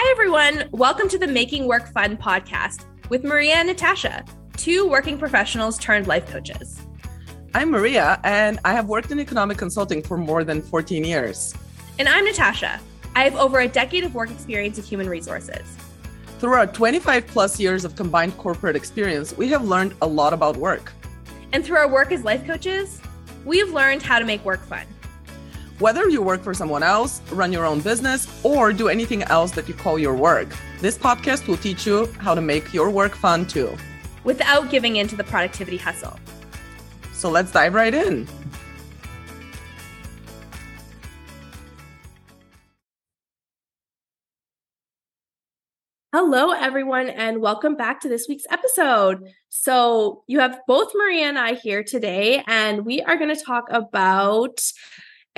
Hi, everyone. Welcome to the Making Work Fun podcast with Maria and Natasha, two working professionals turned life coaches. I'm Maria, and I have worked in economic consulting for more than 14 years. And I'm Natasha. I have over a decade of work experience in human resources. Through our 25 plus years of combined corporate experience, we have learned a lot about work. And through our work as life coaches, we have learned how to make work fun. Whether you work for someone else, run your own business, or do anything else that you call your work, this podcast will teach you how to make your work fun too. Without giving in to the productivity hustle. So let's dive right in. Hello, everyone, and welcome back to this week's episode. So, you have both Maria and I here today, and we are going to talk about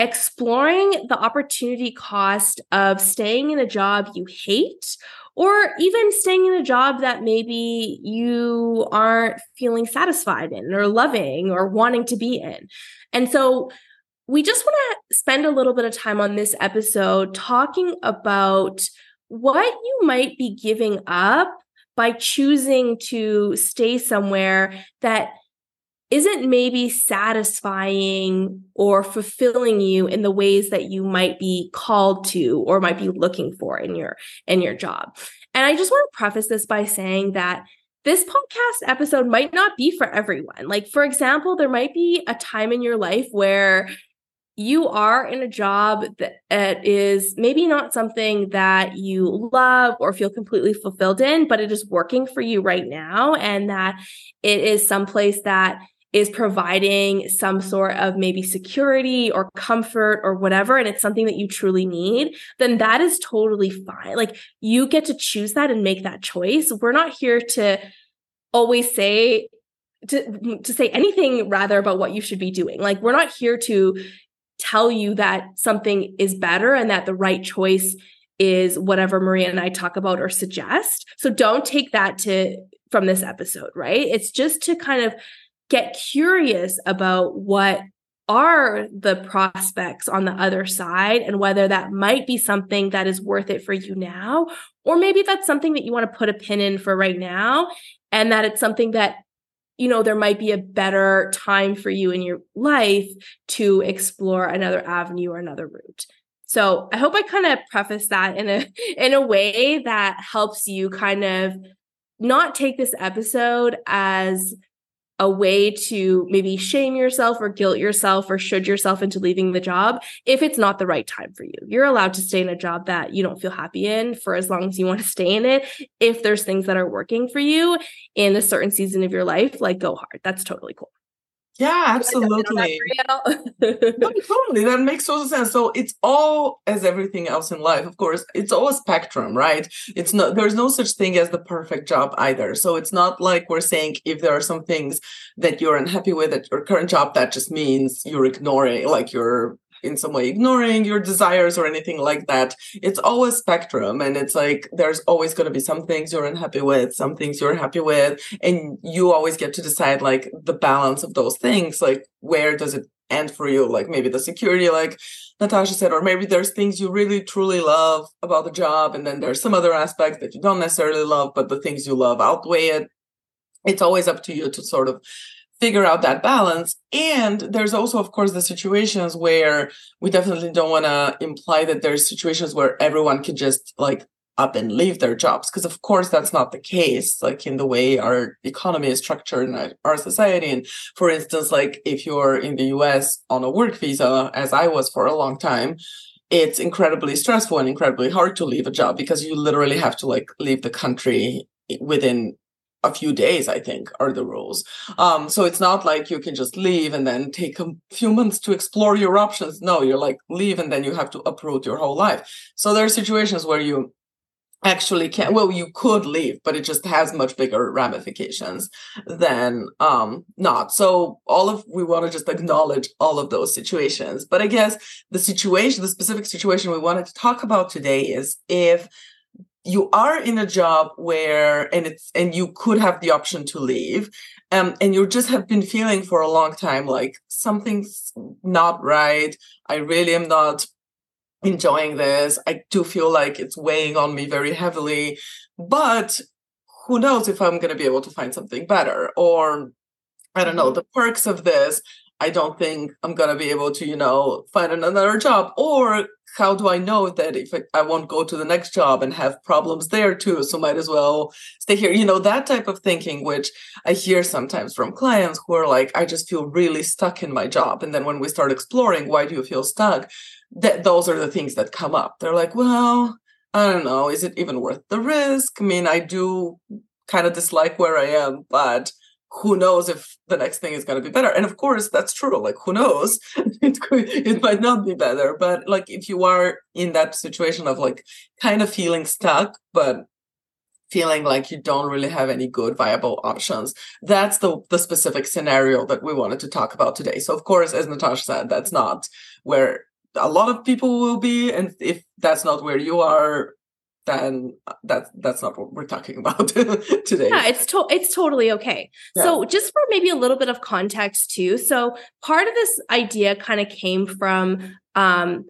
exploring the opportunity cost of staying in a job you hate or even staying in a job that maybe you aren't feeling satisfied in or loving or wanting to be in. And so we just want to spend a little bit of time on this episode talking about what you might be giving up by choosing to stay somewhere that isn't maybe satisfying or fulfilling you in the ways that you might be called to or might be looking for in your in your job. And I just want to preface this by saying that this podcast episode might not be for everyone. Like for example, there might be a time in your life where you are in a job that is maybe not something that you love or feel completely fulfilled in, but it is working for you right now. And that it is someplace that is providing some sort of maybe security or comfort or whatever, and it's something that you truly need, then that is totally fine. Like you get to choose that and make that choice. We're not here to always say, to, to say anything rather about what you should be doing. Like we're not here to tell you that something is better and that the right choice is whatever Maria and I talk about or suggest. So don't take that to from this episode, right? It's just to kind of get curious about what are the prospects on the other side and whether that might be something that is worth it for you now or maybe that's something that you want to put a pin in for right now and that it's something that you know there might be a better time for you in your life to explore another avenue or another route. So i hope i kind of preface that in a in a way that helps you kind of not take this episode as a way to maybe shame yourself or guilt yourself or should yourself into leaving the job if it's not the right time for you. You're allowed to stay in a job that you don't feel happy in for as long as you want to stay in it. If there's things that are working for you in a certain season of your life, like go hard. That's totally cool. Yeah, absolutely. no, totally. That makes total sense. So it's all as everything else in life, of course, it's all a spectrum, right? It's not there's no such thing as the perfect job either. So it's not like we're saying if there are some things that you're unhappy with at your current job, that just means you're ignoring, like you're in some way ignoring your desires or anything like that. It's always spectrum. And it's like there's always going to be some things you're unhappy with, some things you're happy with. And you always get to decide like the balance of those things. Like where does it end for you? Like maybe the security, like Natasha said, or maybe there's things you really truly love about the job. And then there's some other aspects that you don't necessarily love, but the things you love outweigh it. It's always up to you to sort of figure out that balance. And there's also, of course, the situations where we definitely don't want to imply that there's situations where everyone can just like up and leave their jobs because of course that's not the case like in the way our economy is structured in our society and for instance like if you're in the US on a work visa as I was for a long time it's incredibly stressful and incredibly hard to leave a job because you literally have to like leave the country within a few days i think are the rules. Um, so it's not like you can just leave and then take a few months to explore your options. No you're like leave and then you have to uproot your whole life. So there are situations where you actually can well you could leave but it just has much bigger ramifications than um not. So all of we want to just acknowledge all of those situations. But i guess the situation the specific situation we wanted to talk about today is if you are in a job where and it's and you could have the option to leave um, and you just have been feeling for a long time like something's not right i really am not enjoying this. I do feel like it's weighing on me very heavily, but who knows if I'm going to be able to find something better or I don't know, mm-hmm. the perks of this. I don't think I'm going to be able to, you know, find another job. Or how do I know that if I, won't go to the next job and have problems there too? So might as well stay here. You know, that type of thinking, which I hear sometimes from clients who are like, I just feel really stuck in my job. And then when we start exploring, why do you feel stuck? That those are the things that come up. They're like, well, I don't know, is it even worth the risk? I mean, I do kind of dislike where I am, but who knows if the next thing is going to be better. And of course that's true like who knows? It could it might not be better. But like if you are in that situation of like kind of feeling stuck but feeling like you don't really have any good viable options that's the the specific scenario that we wanted to talk about today. So of course as natasha said that's not where a lot of people will be and if that's not where you are then uh, that's that's not what we're talking about today. Yeah, it's to- it's totally okay. Yeah. So just for maybe a little bit of context too. So part of this idea kind of came from um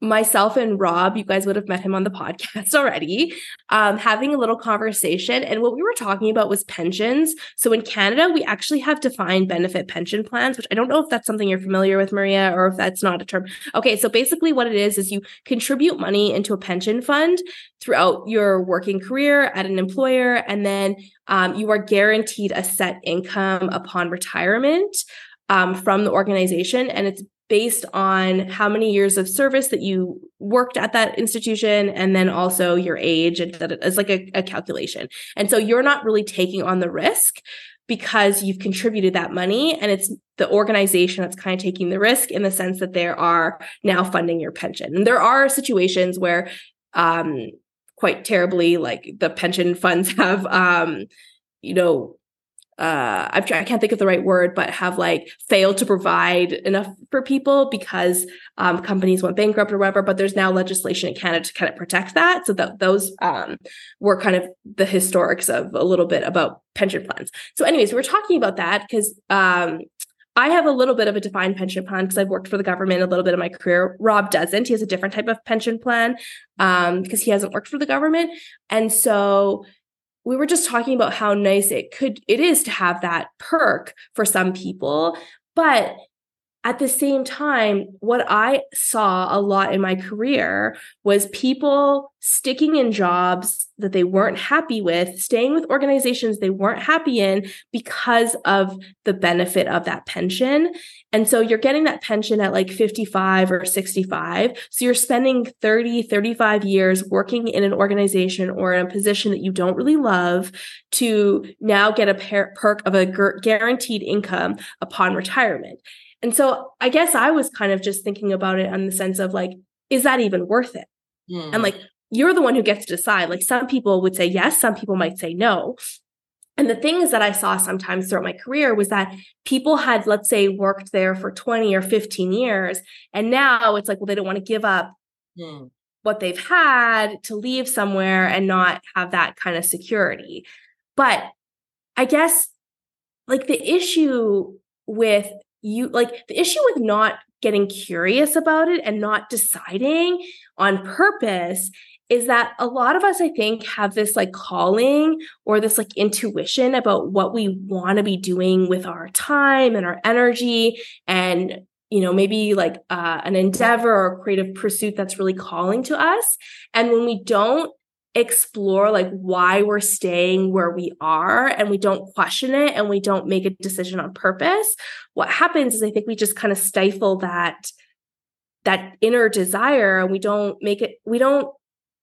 myself and Rob, you guys would have met him on the podcast already, um, having a little conversation. And what we were talking about was pensions. So in Canada, we actually have defined benefit pension plans, which I don't know if that's something you're familiar with, Maria, or if that's not a term. Okay, so basically what it is is you contribute money into a pension fund throughout your working career at an employer, and then um, you are guaranteed a set income upon retirement. Um, from the organization and it's based on how many years of service that you worked at that institution and then also your age and that it's like a, a calculation. And so you're not really taking on the risk because you've contributed that money and it's the organization that's kind of taking the risk in the sense that they are now funding your pension. And there are situations where um quite terribly like the pension funds have um you know uh I'm I can't think of the right word, but have like failed to provide enough for people because um, companies went bankrupt or whatever. But there's now legislation in Canada to kind of protect that. So that those um, were kind of the historics of a little bit about pension plans. So, anyways, we were talking about that because um, I have a little bit of a defined pension plan because I've worked for the government a little bit of my career. Rob doesn't. He has a different type of pension plan um, because he hasn't worked for the government. And so we were just talking about how nice it could it is to have that perk for some people but at the same time, what I saw a lot in my career was people sticking in jobs that they weren't happy with, staying with organizations they weren't happy in because of the benefit of that pension. And so you're getting that pension at like 55 or 65. So you're spending 30, 35 years working in an organization or in a position that you don't really love to now get a perk of a guaranteed income upon retirement. And so I guess I was kind of just thinking about it in the sense of like, is that even worth it? Mm. And like, you're the one who gets to decide. Like, some people would say yes, some people might say no. And the things that I saw sometimes throughout my career was that people had, let's say, worked there for 20 or 15 years. And now it's like, well, they don't want to give up mm. what they've had to leave somewhere and not have that kind of security. But I guess like the issue with you like the issue with not getting curious about it and not deciding on purpose is that a lot of us i think have this like calling or this like intuition about what we want to be doing with our time and our energy and you know maybe like uh, an endeavor or creative pursuit that's really calling to us. And when we don't explore like why we're staying where we are and we don't question it and we don't make a decision on purpose what happens is i think we just kind of stifle that that inner desire and we don't make it we don't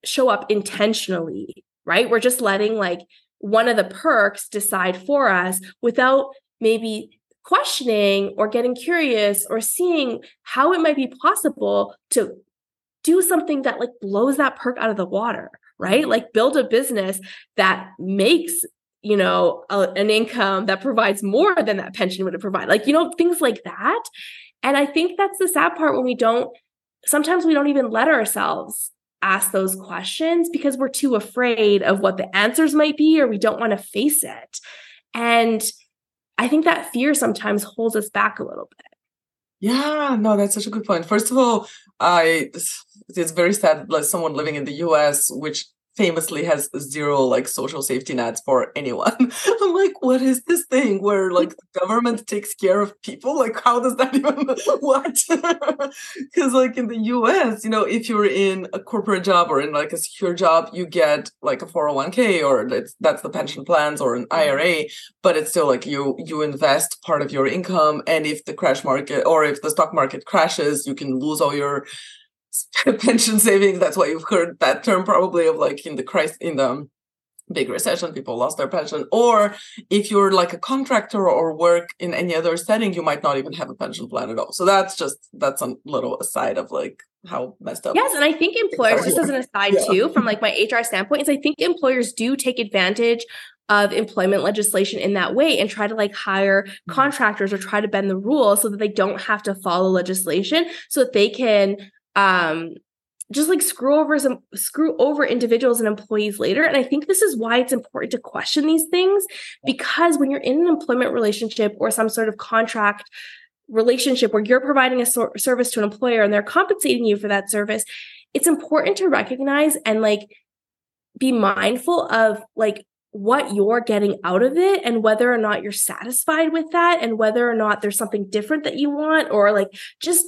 show up intentionally right? We're just letting like one of the perks decide for us without maybe questioning or getting curious or seeing how it might be possible to do something that like blows that perk out of the water right? Like build a business that makes you know a, an income that provides more than that pension would have provided like you know things like that and i think that's the sad part when we don't sometimes we don't even let ourselves ask those questions because we're too afraid of what the answers might be or we don't want to face it and i think that fear sometimes holds us back a little bit yeah, no, that's such a good point. First of all, I it's very sad like someone living in the us which famously has zero like social safety nets for anyone. I'm like, what is this thing where like the government takes care of people? Like, how does that even what? Because like in the US, you know, if you're in a corporate job or in like a secure job, you get like a 401k or that's that's the pension plans or an mm-hmm. IRA, but it's still like you you invest part of your income, and if the crash market or if the stock market crashes, you can lose all your pension savings. That's why you've heard that term probably of like in the crisis, in the big recession, people lost their pension. Or if you're like a contractor or work in any other setting, you might not even have a pension plan at all. So that's just that's a little aside of like how messed up. Yes, and I think employers, just as an aside yeah. too, from like my HR standpoint, is I think employers do take advantage of employment legislation in that way and try to like hire mm-hmm. contractors or try to bend the rules so that they don't have to follow legislation so that they can um just like screw over some screw over individuals and employees later. And i think this is why it's important to question these things because when you're in an employment relationship or some sort of contract relationship where you're providing a so- service to an employer and they're compensating you for that service it's important to recognize and like be mindful of like what you're getting out of it and whether or not you're satisfied with that and whether or not there's something different that you want or like just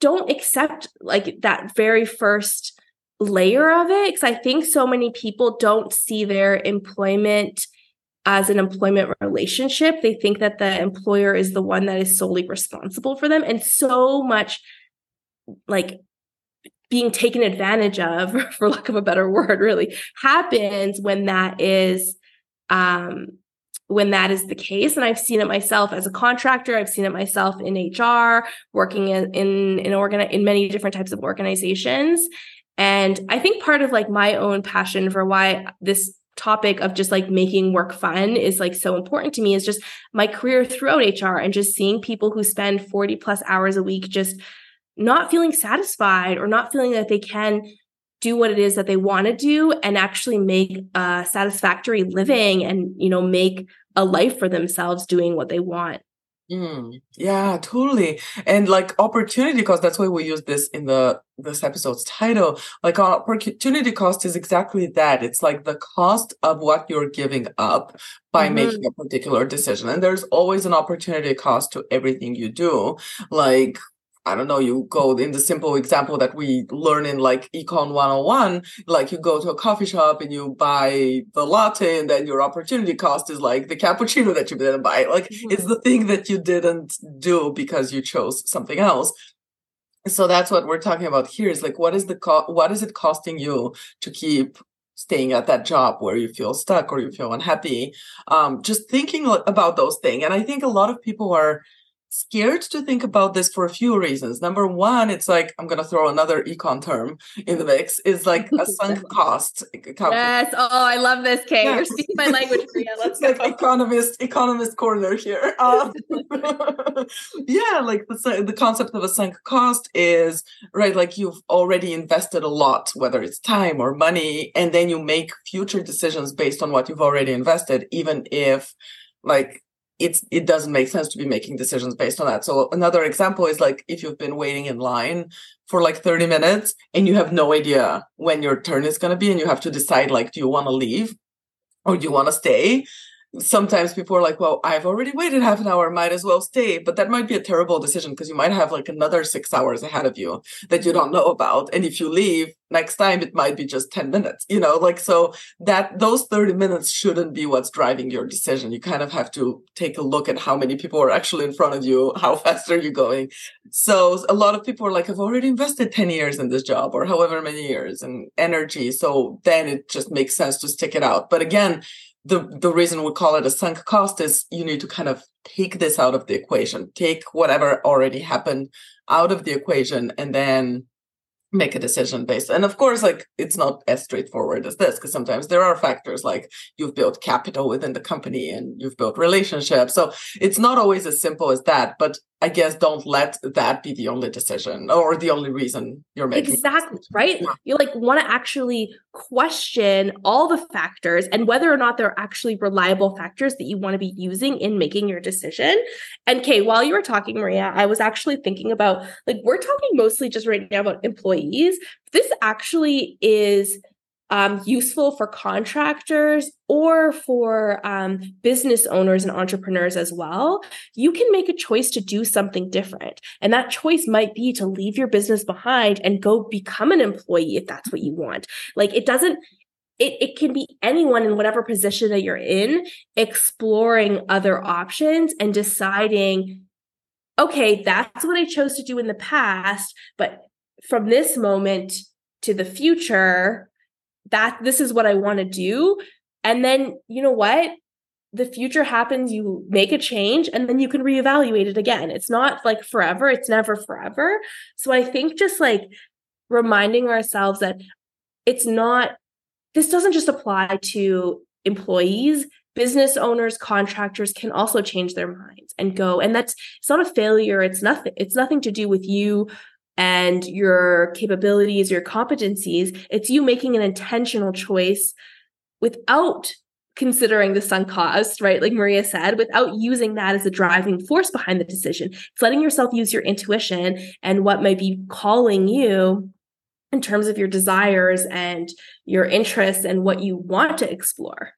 don't accept like that very first layer of it because I think so many people don't see their employment as an employment relationship. They think that the employer is the one that is solely responsible for them. And so much like being taken advantage of, for lack of a better word, really happens when that is um when that is the case. And i've seen it myself as a contractor. I've seen it myself in hr working in in in, organ- in many different types of organizations. And i think part of like my own passion for why this topic of just like making work fun is like so important to me is just my career throughout hr and just seeing people who spend 40 plus hours a week just not feeling satisfied or not feeling that they can do what it is that they want to do and actually make a satisfactory living and you know make a life for themselves doing what they want. Mm, yeah totally. And like opportunity cost that's why we use this in the this episode's title. Like opportunity cost is exactly that. It's like the cost of what you're giving up by mm-hmm. making a particular decision. And there's always an opportunity cost to everything you do. Like I don't know, you go in the simple example that we learn in like Econ 101, like you go to a coffee shop and you buy the latte and then your opportunity cost is like the cappuccino that you didn't buy. Like mm-hmm. it's the thing that you didn't do because you chose something else. So that's what we're talking about here is like what is the co- what is it costing you to keep staying at that job where you feel stuck or you feel unhappy um, just thinking about those things and i think a lot of people are scared to think about this for a few reasons. Number one, it's like I'm gonna throw another econ term in the mix. Is like a sunk cost. Yes. Oh, I love this, Kay. Yes. You're speaking my language, Priya. Let's like economist, economist corner here. Um, yeah, like the the concept of a sunk cost is right. Like you've already invested a lot, whether it's time or money, and then you make future decisions based on what you've already invested, even if like it's it doesn't make sense to be making decisions based on that. So another example is like if you've been waiting in line for like 30 minutes and you have no idea when your turn is going to be and you have to decide like do you want to leave or do you want to stay? Sometimes people are like, well, I've already waited half an hour, might as well stay. But that might be a terrible decision because you might have like another six hours ahead of you that you don't know about. And if you leave next time, it might be just 10 minutes, you know, like so that those 30 minutes shouldn't be what's driving your decision. You kind of have to take a look at how many people are actually in front of you, how fast are you going. So a lot of people are like, I've already invested 10 years in this job or however many years and energy. So then it just makes sense to stick it out. But again, the the reason we call it a sunk cost is you need to kind of take this out of the equation. Take whatever already happened out of the equation and then make a decision based. And of course like it's not as straightforward as this because sometimes there are factors like you've built capital within the company and you've built relationships. So it's not always as simple as that but I guess don't let that be the only decision or the only reason you're making. Exactly, right? Yeah. You like want to actually question all the factors and whether or not they're actually reliable factors that you want to be using in making your decision. And Kay, while you were talking, Maria, I was actually thinking about like we're talking mostly just right now about employees. This actually is um, useful for contractors or for um, business owners and entrepreneurs as well, you can make a choice to do something different. And that choice might be to leave your business behind and go become an employee if that's what you want. Like it doesn't, it, it can be anyone in whatever position that you're in, exploring other options and deciding, okay, that's what I chose to do in the past. But from this moment to the future, that this is what I want to do. And then, you know what? The future happens, you make a change, and then you can reevaluate it again. It's not like forever, it's never forever. So I think just like reminding ourselves that it's not, this doesn't just apply to employees, business owners contractors can also change their minds and go and that's it's not a failure it's nothing it's nothing to do with you and your capabilities, your competencies. It's you making an intentional choice without considering the sunk cost, right? Like Maria said, without using that as a driving force behind the decision. It's letting yourself use your intuition and what might be calling you in terms of your desires and your interests and what you want to explore.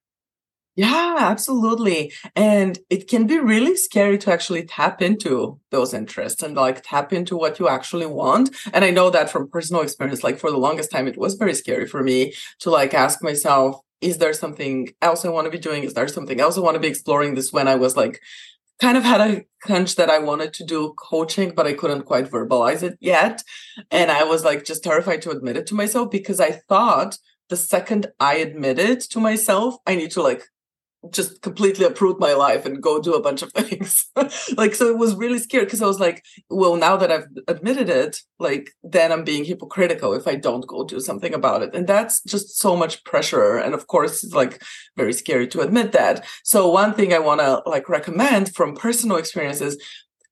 Yeah, absolutely. And it can be really scary to actually tap into those interests and like tap into what you actually want. And I know that from personal experience, like for the longest time, it was very scary for me to like ask myself, is there something else I want to be doing? Is there something else I want to be exploring? This when I was like kind of had a hunch that I wanted to do coaching, but I couldn't quite verbalize it yet. And I was like just terrified to admit it to myself because I thought the second I admitted to myself, I need to like just completely uproot my life and go do a bunch of things. like, so it was really scary because I was like, well, now that I've admitted it, like, then I'm being hypocritical if I don't go do something about it. And that's just so much pressure. And of course, it's like very scary to admit that. So, one thing I want to like recommend from personal experiences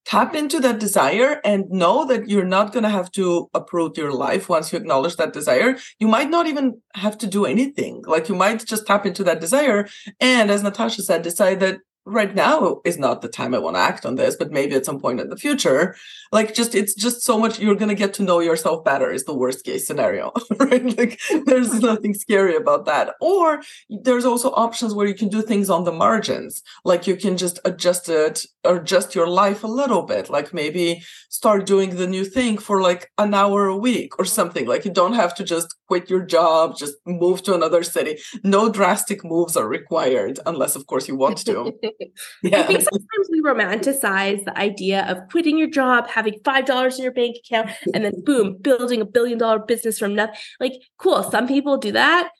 tap into that desire and know that you're not going to have to uproot your life once you acknowledge that desire. You might not even have to do anything. Like you might just tap into that desire. And as Natasha said, decide that right now is not the time I want to act on this, but maybe at some point in the future. Like just it's just so much you're gonna get to know yourself better is the worst case scenario, right? Like there's nothing scary about that. Or there's also options where you can do things on the margins. Like you can just adjust it or adjust your life a little bit. Like maybe start doing the new thing for like an hour a week or something. Like you don't have to just quit your job, just move to another city. No drastic moves are required unless of course you want to. yeah. I think sometimes we romanticize the idea of quitting your job, having five dollars in your bank account, and then boom, building a billion dollar business from nothing. Like, cool. Some people do that.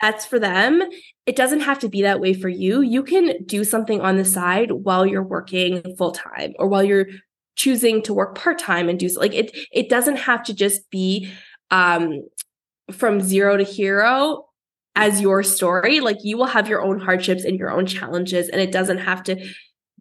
That's for them. It doesn't have to be that way for you. You can do something on the side while you're working full time or while you're choosing to work part time and do so. like it. It doesn't have to just be um, from zero to hero as your story. Like you will have your own hardships and your own challenges, and it doesn't have to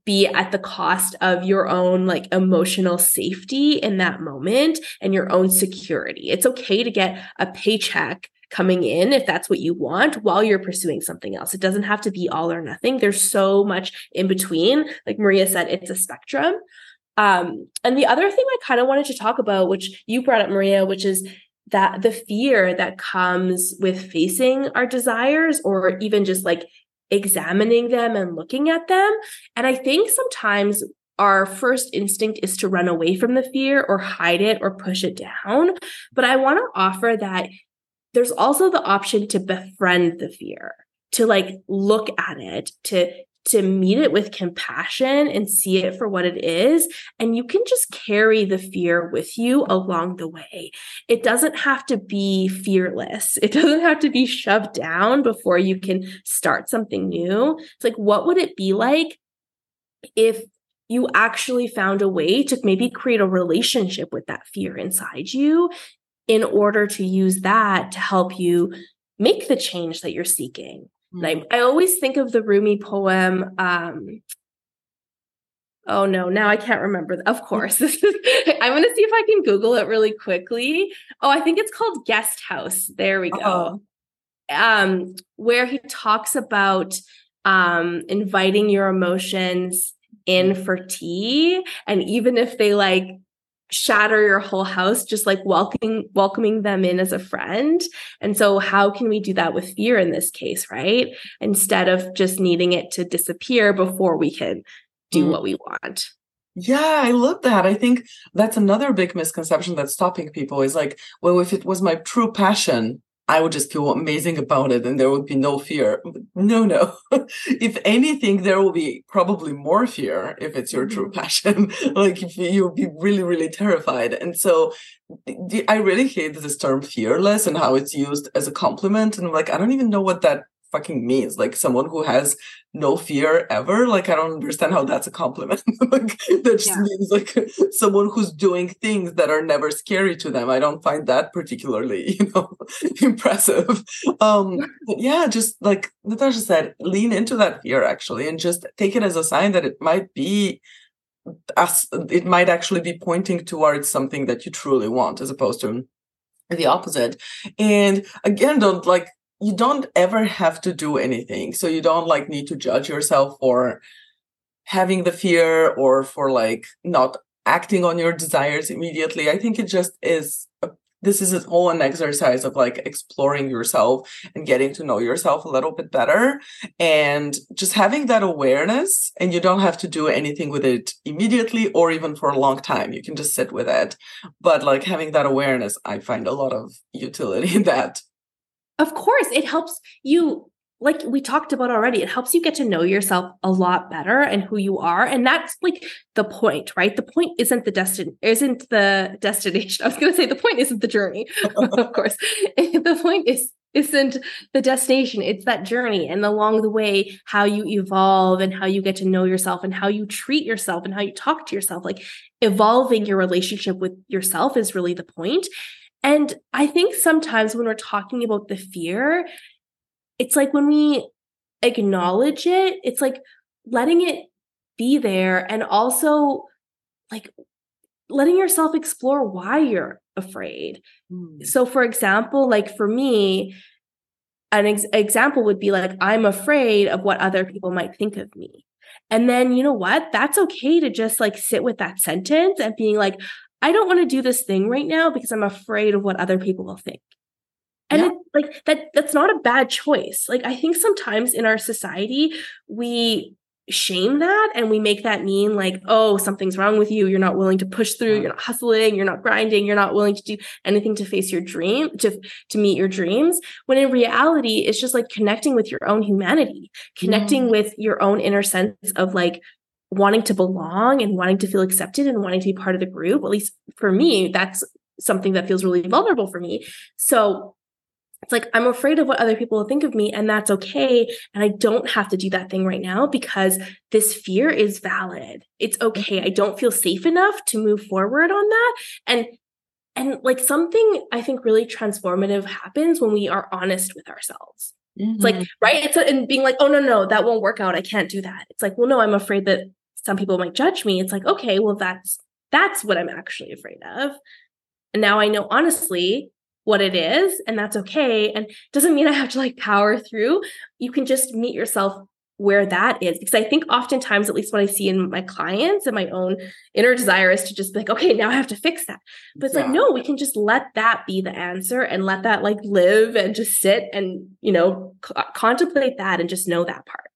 be at the cost of your own like emotional safety in that moment and your own security. It's okay to get a paycheck coming in if that's what you want while you're pursuing something else. It doesn't have to be all or nothing. There's so much in between. Like Maria said, it's a spectrum. Um, and the other thing I kind of wanted to talk about, which you brought up, Maria, which is that the fear that comes with facing our desires or even just like examining them and looking at them. And I think sometimes our first instinct is to run away from the fear or hide it or push it down. But I want to offer that there's also the option to befriend the fear, to like look at it, to to meet it with compassion and see it for what it is. And you can just carry the fear with you along the way. It doesn't have to be fearless, it doesn't have to be shoved down before you can start something new. It's like, what would it be like if you actually found a way to maybe create a relationship with that fear inside you in order to use that to help you make the change that you're seeking? Mm. I, always think of the Rumi poem. Um, Oh no, now I can't remember. Of course. I'm going to see if I can Google it really quickly. Oh, I think it's called Guest House. There we go. Oh. Um, where he talks about um, inviting your emotions in for tea. And even if they like shatter your whole house, just like welcoming welcoming them in as a friend. And so how can we do that with fear in this case, right? Instead of just needing it to disappear before we can do mm. what we want. Yeah, I love that. I think that's another big misconception that's stopping people is like, well, if it was my true passion, I would just feel amazing about it and there would be no fear. No, no. if anything, there will be probably more fear if it's your true mm-hmm. passion. like if you'll be really, really terrified. And so I really hate this term fearless and how it's used as a compliment. And I'm like, I don't even know what that fucking means. Like someone who has no fear ever. Like I don't understand how that's a compliment. like that just yeah. means like someone who's doing things that are never scary to them. I don't find that particularly, you know, impressive. Um yeah, just like Natasha said, lean into that fear actually and just take it as a sign that it might be us it might actually be pointing towards something that you truly want as opposed to the opposite and again don't like you don't ever have to do anything. So you don't like need to judge yourself for having the fear or for like not acting on your desires immediately. I think it just is a, this is all an exercise of like exploring yourself and getting to know yourself a little bit better and just having that awareness and you don't have to do anything with it immediately or even for a long time. You can just sit with it. But like having that awareness i find a lot of utility in that of course, it helps you like we talked about already, it helps you get to know yourself a lot better and who you are. And that's like the point, right? The point isn't the destin isn't the destination. I was gonna say the point isn't the journey, of course. the point is isn't the destination it's that journey and along the way how you evolve and how you get to know yourself and how you treat yourself and how you talk to yourself like evolving your relationship with yourself is really the point and I think sometimes when we're talking about the fear, it's like when we acknowledge it, it's like letting it be there and also like letting yourself explore why you're afraid. Mm. So, for example, like for me, an ex- example would be like, I'm afraid of what other people might think of me. And then, you know what? That's okay to just like sit with that sentence and being like, I don't want to do this thing right now because I'm afraid of what other people will think. And yeah. like that that's not a bad choice. Like I think sometimes in our society we shame that and we make that mean like oh something's wrong with you you're not willing to push through you're not hustling you're not grinding you're not willing to do anything to face your dream to to meet your dreams when in reality it's just like connecting with your own humanity connecting mm. with your own inner sense of like wanting to belong and wanting to feel accepted and wanting to be part of the group. At least for me, that's something that feels really vulnerable for me. So it's like I'm afraid of what other people will think of me, and that's okay. And I don't have to do that thing right now because this fear is valid. It's okay. I don't feel safe enough to move forward on that. And and like something I think really transformative happens when we are honest with ourselves. Mm-hmm. It's like, mm-hmm. right? It's a, and being like, oh no, no, that won't work out. I can't do that. It's like, well, no, I'm afraid that some people might judge me. It's like okay well that's that's what i'm actually afraid of. And now i know honestly what it is and that's okay. And doesn't mean i have to like power through. You can just meet yourself where that is. Because i think oftentimes at least what i see in my clients and my own inner desire is to just be like okay now i have to fix that. But it's yeah. like no we can just let that be the answer and let that like live and just sit and you know c- uh, contemplate that and just know that part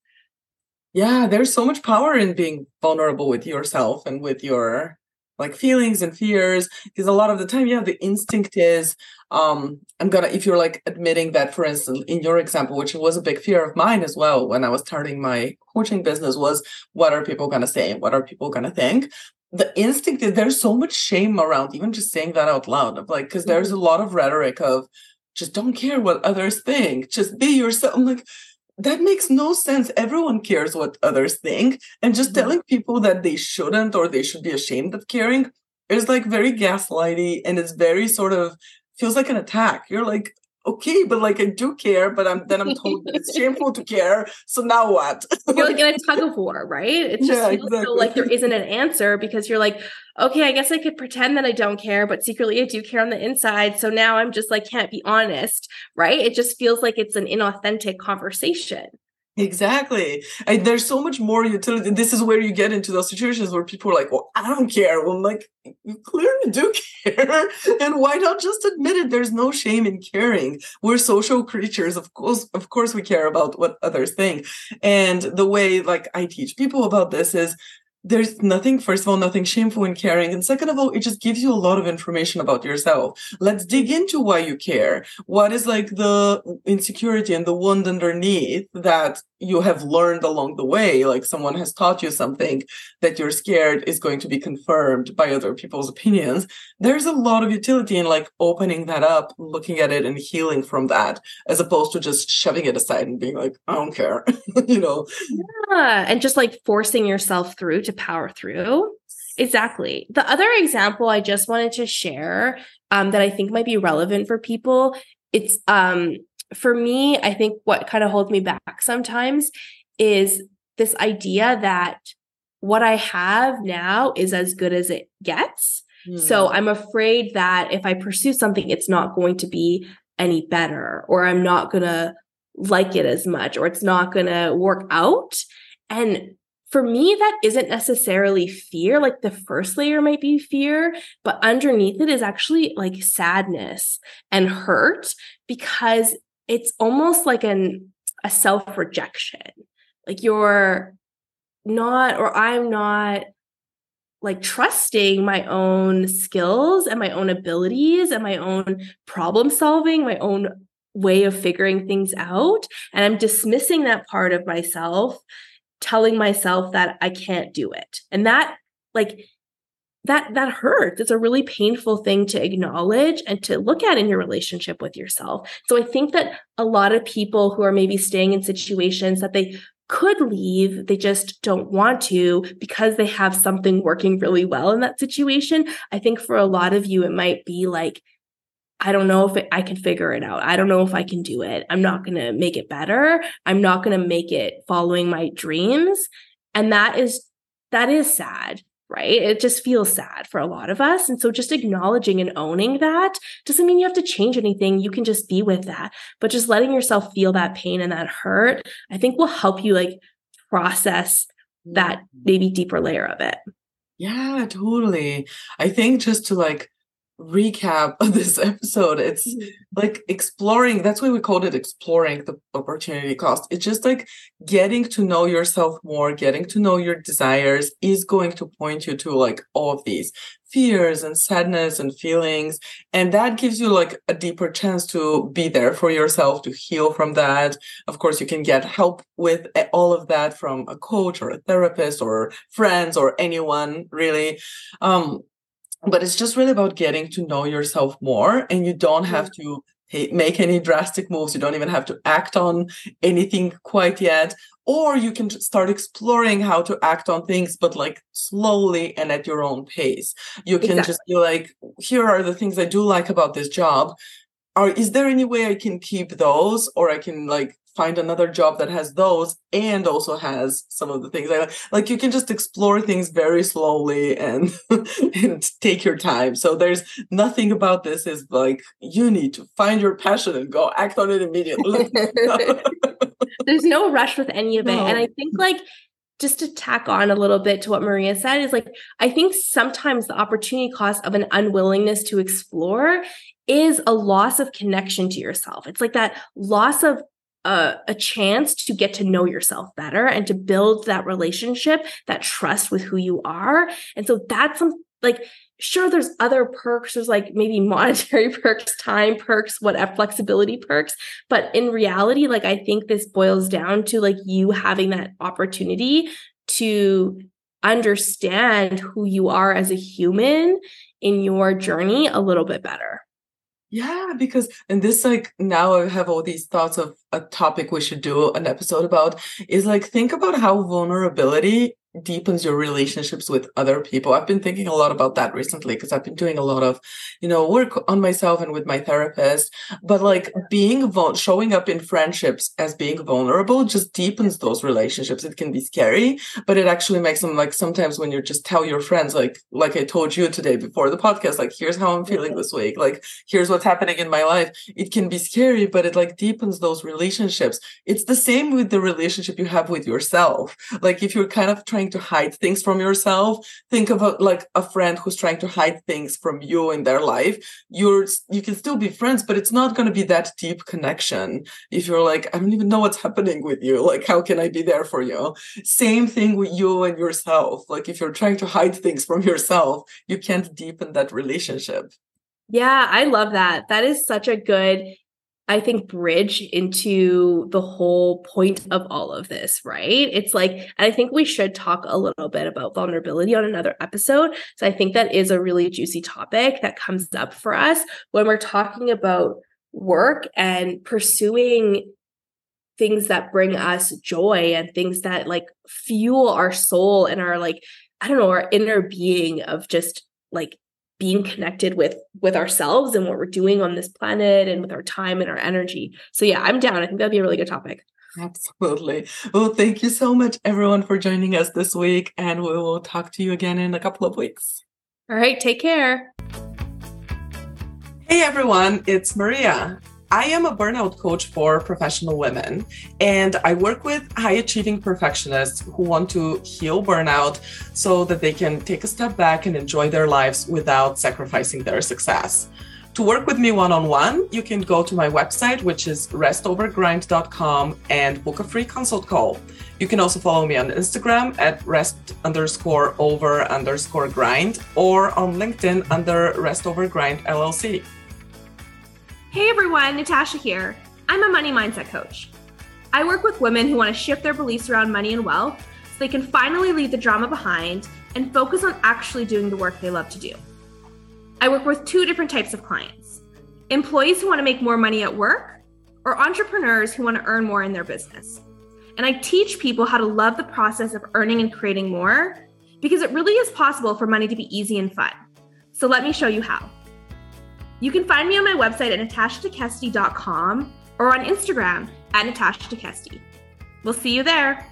yeah there's so much power in being vulnerable with yourself and with your like feelings and fears because a lot of the time yeah the instinct is um i'm gonna if you're like admitting that for instance in your example which was a big fear of mine as well when i was starting my coaching business was what are people gonna say what are people gonna think the instinct is there's so much shame around even just saying that out loud of like because there's mm-hmm. a lot of rhetoric of just don't care what others think just be yourself i'm like that makes no sense. Everyone cares what others think. And just telling people that they shouldn't or they should be ashamed of caring is like very gaslighty and it's very sort of feels like an attack. You're like, okay, but like I do care, but I'm then I'm told it's shameful to care. So now what? you're like in a tug of war, right? It's just yeah, exactly. so like there isn't an answer because you're like, okay, I guess I could pretend that I don't care, but secretly I do care on the inside. So now I'm just like can't be honest, right? It just feels like it's an inauthentic conversation. Exactly. And there's so much more utility. This is where you get into those situations where people are like, well, I don't care. Well, I'm like, you clearly do care. and why not just admit it? There's no shame in caring. We're social creatures. Of course, of course we care about what others think. And the way like I teach people about this is there's nothing, first of all, nothing shameful in caring. And second of all, it just gives you a lot of information about yourself. Let's dig into why you care. What is like the insecurity and the wound underneath that you have learned along the way? Like someone has taught you something that you're scared is going to be confirmed by other people's opinions. There's a lot of utility in like opening that up, looking at it and healing from that, as opposed to just shoving it aside and being like, I don't care, you know? Yeah. And just like forcing yourself through to power through. Exactly. The other example I just wanted to share um, that I think might be relevant for people, it's um, for me, I think what kind of holds me back sometimes is this idea that what I have now is as good as it gets. So hmm. I'm afraid that if I pursue something, it's not going to be any better, or I'm not going to like it as much, or it's not going to work out. And for me, that isn't necessarily fear. Like the first layer might be fear, but underneath it is actually like sadness and hurt because it's almost like an a self rejection. Like you're not, or I'm not like trusting my own skills and my own abilities and my own problem solving, my own way of figuring things out. And I'm dismissing that part of myself telling myself that I can't do it. And that like that that hurts. It's a really painful thing to acknowledge and to look at in your relationship with yourself. So I think that a lot of people who are maybe staying in situations that they could leave, they just don't want to because they have something working really well in that situation. I think for a lot of you, it might be like I don't know if it, I can figure it out. I don't know if I can do it. I'm not going to make it better. I'm not going to make it following my dreams. And that is that is sad, right? It just feels sad for a lot of us. And so just acknowledging and owning that doesn't mean you have to change anything. You can just be with that. But just letting yourself feel that pain and that hurt, I think will help you like process that mm-hmm. maybe deeper layer of it. Yeah, totally. I think just to like recap of this episode. It's mm-hmm. like exploring that's why we called it exploring the opportunity cost. It's just like getting to know yourself more getting to know your desires is going to point you to like all of these fears and sadness and feelings. And that gives you like a deeper chance to be there for yourself to heal from that. Of course you can get help with all of that from a coach or a therapist or friends or anyone really. Um but it's just really about getting to know yourself more and you don't have mm-hmm. to make any drastic moves you don't even have to act on anything quite yet or you can start exploring how to act on things but like slowly and at your own pace you can exactly. just be like here are the things i do like about this job are is there any way i can keep those or i can like find another job that has those and also has some of the things I like. Like you can just explore things very slowly and and take your time. So there's nothing about this is like you need to find your passion and go act on it immediately. there's no rush with any of it. No. And I think like just to tack on a little bit to what Maria said is like I think sometimes the opportunity cost of an unwillingness to explore is a loss of connection to yourself. It's like that loss of a, a chance to get to know yourself better and to build that relationship, that trust with who you are. And so that's some like sure there's other perks there's like maybe monetary perks time perks whatever flexibility perks but in reality like i think this boils down to like you having that opportunity to understand who you are as a human in your journey a little bit better yeah, because and this like now I have all these thoughts of a topic we should do an episode about is like think about how vulnerability deepens your relationships with other people. I've been thinking a lot about that recently because I've been doing a lot of, you know, work on myself and with my therapist. But like being vul- showing up in friendships as being vulnerable just deepens those relationships. It can be scary, but it actually makes them like sometimes when you just tell your friends, like like I told you today before the podcast, like here's how I'm feeling this week, like here's what's happening in my life. It can be scary, but it like deepens those relationships. It's the same with the relationship you have with yourself. Like if you're kind of trying to hide things from yourself. Think of a, like a friend who's trying to hide things from you in their life. You're you can still be friends but it's not going to be that deep connection. If you're like i don't even know what's happening with you. Like how can i be there for you? Same thing with you and yourself. Like if you're trying to hide things from yourself you can't deepen that relationship. Yeah, I love that. That is such a good I think, bridge into the whole point of all of this, right? It's like, I think we should talk a little bit about vulnerability on another episode. So I think that is a really juicy topic that comes up for us when we're talking about work and pursuing things that bring us joy and things that like fuel our soul and our like, I don't know, our inner being of just like being connected with with ourselves and what we're doing on this planet and with our time and our energy. So yeah, I'm down. I think that'd be a really good topic. Absolutely. Well, thank you so much, everyone, for joining us this week. And we will talk to you again in a couple of weeks. All right. Take care. Hey, everyone. It's Maria. I am a burnout coach for professional women, and I work with high achieving perfectionists who want to heal burnout so that they can take a step back and enjoy their lives without sacrificing their success. To work with me one on one, you can go to my website, which is restovergrind.com, and book a free consult call. You can also follow me on Instagram at rest underscore over underscore grind or on LinkedIn under Rest Over Grind LLC. Hey everyone, Natasha here. I'm a money mindset coach. I work with women who want to shift their beliefs around money and wealth so they can finally leave the drama behind and focus on actually doing the work they love to do. I work with two different types of clients employees who want to make more money at work, or entrepreneurs who want to earn more in their business. And I teach people how to love the process of earning and creating more because it really is possible for money to be easy and fun. So let me show you how. You can find me on my website at natashatekeste.com or on Instagram at Natasha We'll see you there.